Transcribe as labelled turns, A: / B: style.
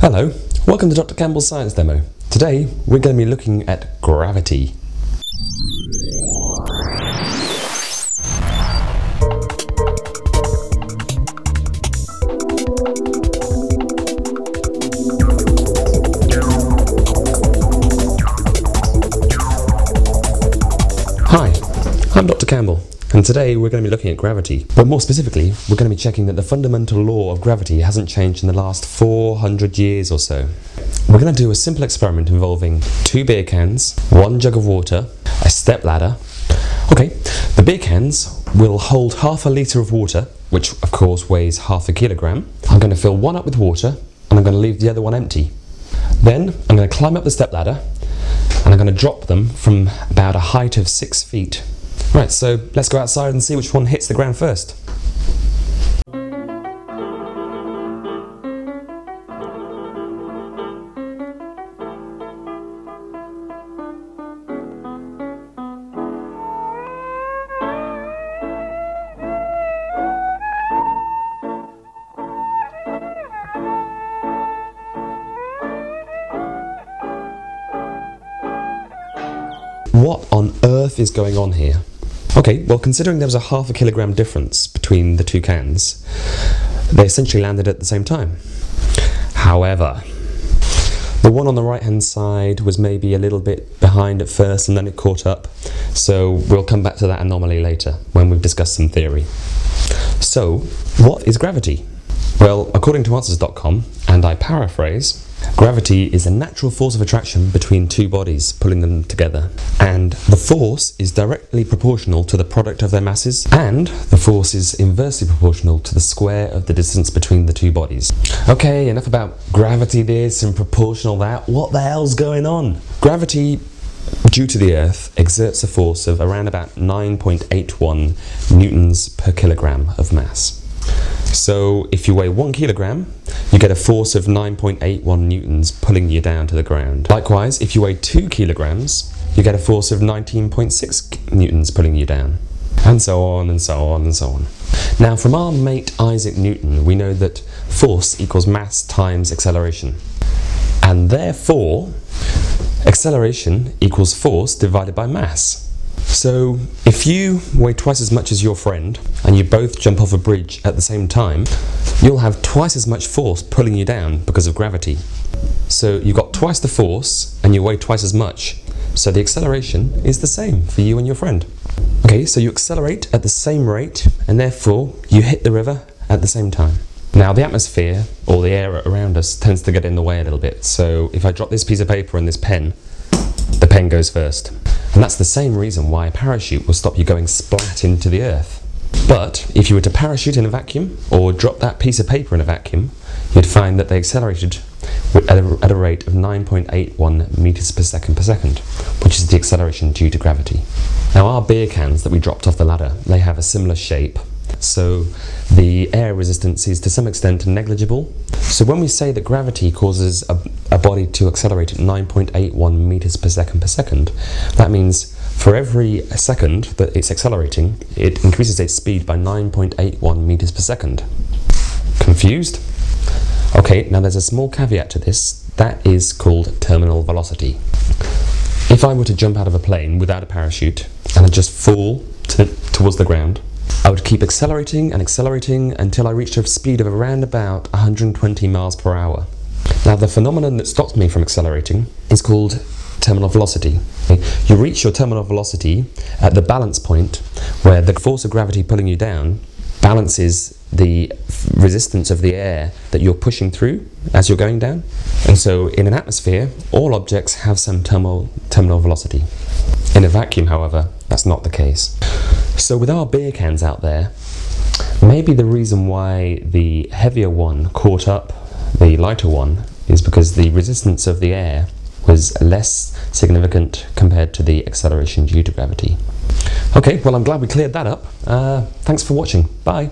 A: Hello, welcome to Dr. Campbell's Science Demo. Today we're going to be looking at gravity. Hi, I'm Dr. Campbell, and today we're going to be looking at gravity. But more specifically, we're going to be checking that the fundamental law of gravity hasn't changed in the last 400 years or so. We're going to do a simple experiment involving two beer cans, one jug of water, a step ladder. Okay, the beer cans will hold half a litre of water, which of course weighs half a kilogram. I'm going to fill one up with water, and I'm going to leave the other one empty. Then I'm going to climb up the step ladder and I'm going to drop them from about a height of six feet. Right, so let's go outside and see which one hits the ground first. What on earth is going on here? Okay, well, considering there was a half a kilogram difference between the two cans, they essentially landed at the same time. However, the one on the right hand side was maybe a little bit behind at first and then it caught up, so we'll come back to that anomaly later when we've discussed some theory. So, what is gravity? Well, according to Answers.com, and I paraphrase, gravity is a natural force of attraction between two bodies, pulling them together. And the force is directly proportional to the product of their masses, and the force is inversely proportional to the square of the distance between the two bodies. Okay, enough about gravity this and proportional that. What the hell's going on? Gravity due to the Earth, exerts a force of around about 9.81 newtons per kilogram of mass. So if you weigh one kilogram, you get a force of 9.81 newtons pulling you down to the ground. Likewise, if you weigh two kilograms, you get a force of 19.6 newtons pulling you down. And so on and so on and so on. Now, from our mate Isaac Newton, we know that force equals mass times acceleration. And therefore, acceleration equals force divided by mass. So, if you weigh twice as much as your friend and you both jump off a bridge at the same time, you'll have twice as much force pulling you down because of gravity. So, you've got twice the force and you weigh twice as much. So, the acceleration is the same for you and your friend. Okay, so you accelerate at the same rate and therefore you hit the river at the same time. Now, the atmosphere or the air around us tends to get in the way a little bit. So, if I drop this piece of paper and this pen, the pen goes first. And that's the same reason why a parachute will stop you going splat into the earth. But if you were to parachute in a vacuum or drop that piece of paper in a vacuum, you'd find that they accelerated at a, at a rate of 9.81 meters per second per second, which is the acceleration due to gravity. Now, our beer cans that we dropped off the ladder, they have a similar shape. So the air resistance is to some extent negligible. So when we say that gravity causes a, a body to accelerate at 9.81 meters per second per second, that means for every second that it's accelerating, it increases its speed by 9.81 meters per second. Confused? Okay, now there's a small caveat to this. That is called terminal velocity. If I were to jump out of a plane without a parachute and I just fall to, towards the ground, I would keep accelerating and accelerating until I reached a speed of around about 120 miles per hour. Now, the phenomenon that stops me from accelerating is called terminal velocity. You reach your terminal velocity at the balance point where the force of gravity pulling you down balances the resistance of the air that you're pushing through as you're going down. And so, in an atmosphere, all objects have some terminal, terminal velocity. In a vacuum, however, that's not the case. So, with our beer cans out there, maybe the reason why the heavier one caught up the lighter one is because the resistance of the air was less significant compared to the acceleration due to gravity. Okay, well, I'm glad we cleared that up. Uh, thanks for watching. Bye.